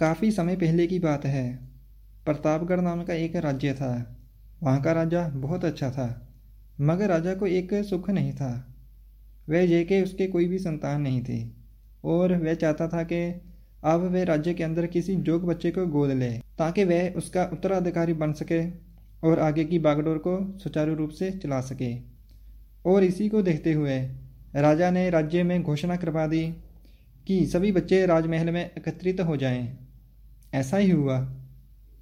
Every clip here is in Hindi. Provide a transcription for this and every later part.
काफ़ी समय पहले की बात है। प्रतापगढ़ नाम का एक राज्य था। वहाँ का राजा बहुत अच्छा था, मगर राजा को एक सुख नहीं था। वह ये कि उसके कोई भी संतान नहीं थी, और वह चाहता था कि अब वह राज्य के अंदर किसी जोग बच्चे को गोद ले, ताकि वह उसका उत्तराधिकारी बन सके और आगे की बागडोर को सुचारू रूप से चला सके। और इसी को देखते हुए राजा ने राज्य में घोषणा करवा दी कि सभी बच्चे राजमहल में एकत्रित हो जाएँ। ऐसा ही हुआ।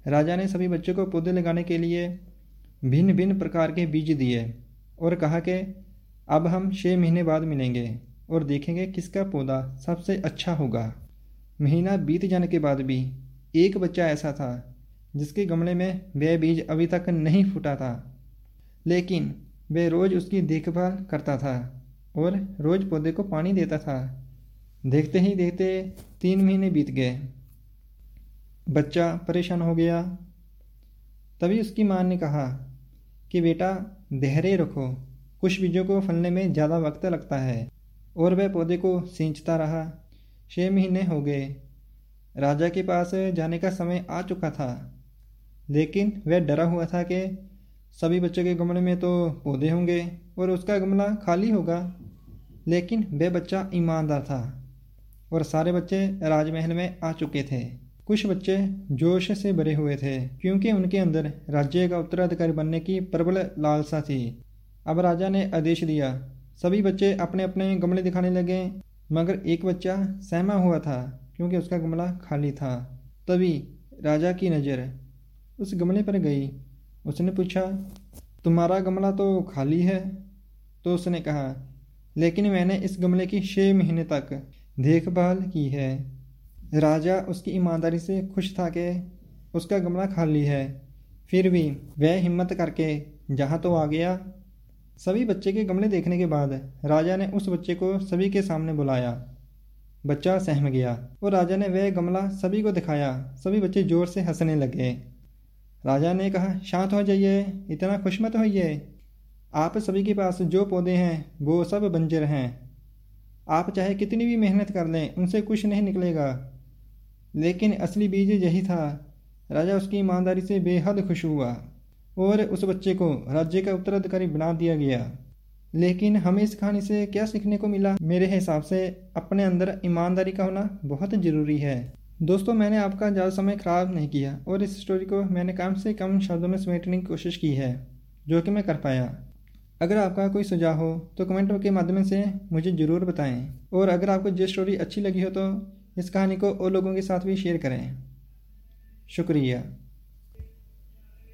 राजा ने सभी बच्चों को पौधे लगाने के लिए भिन्न भिन्न प्रकार के बीज दिए और कहा कि, अब हम छः महीने बाद मिलेंगे और देखेंगे किसका पौधा सबसे अच्छा होगा। महीना बीत जाने के बाद भी एक बच्चा ऐसा था, जिसके गमले में वह बीज अभी तक नहीं फूटा था, लेकिन वह रोज़ उसकी देखभाल करता था और रोज़ पौधे को पानी देता था। देखते ही देखते तीन महीने बीत गए। बच्चा परेशान हो गया। तभी उसकी माँ ने कहा कि बेटा, धैर्य रखो। कुछ बीजों को फलने में ज़्यादा वक्त लगता है। और वह पौधे को सींचता रहा। छः महीने हो गए। राजा के पास जाने का समय आ चुका था। लेकिन वह डरा हुआ था कि सभी बच्चों के गमले में तो पौधे होंगे और उसका गमला खाली होगा। लेकिन वह बच्चा ईमानदार था और सारे बच्चे राजमहल में आ चुके थे। कुछ बच्चे जोश से भरे हुए थे, क्योंकि उनके अंदर राज्य का उत्तराधिकारी बनने की प्रबल लालसा थी। अब राजा ने आदेश दिया, सभी बच्चे अपने अपने गमले दिखाने लगे। मगर एक बच्चा सहमा हुआ था, क्योंकि उसका गमला खाली था। तभी राजा की नज़र उस गमले पर गई। उसने पूछा, तुम्हारा गमला तो खाली है? तो उसने कहा, लेकिन मैंने इस गमले की छः महीने तक देखभाल की है। राजा उसकी ईमानदारी से खुश था कि उसका गमला खाली है। फिर भी वह हिम्मत करके जहाँ तो आ गया। सभी बच्चे के गमले देखने के बाद राजा ने उस बच्चे को सभी के सामने बुलाया। बच्चा सहम गया और राजा ने वह गमला सभी को दिखाया। सभी बच्चे ज़ोर से हंसने लगे। राजा ने कहा, शांत हो जाइए, इतना खुश मत होइए। आप सभी के पास जो पौधे हैं, वो सब बंजर हैं। आप चाहे कितनी भी मेहनत कर लें, उनसे कुछ नहीं निकलेगा। लेकिन असली बीज यही था। राजा उसकी ईमानदारी से बेहद खुश हुआ और उस बच्चे को राज्य का उत्तराधिकारी बना दिया गया। लेकिन हमें इस कहानी से क्या सीखने को मिला? मेरे हिसाब से अपने अंदर ईमानदारी का होना बहुत ज़रूरी है। दोस्तों, मैंने आपका ज़्यादा समय ख़राब नहीं किया और इस स्टोरी को मैंने कम से कम शब्दों में समेटने की कोशिश की है, जो कि मैं कर पाया। अगर आपका कोई सुझाव हो तो कमेंट के माध्यम से मुझे ज़रूर बताएँ। और अगर आपको ये स्टोरी अच्छी लगी हो तो इस कहानी को और लोगों के साथ भी शेयर करें। शुक्रिया।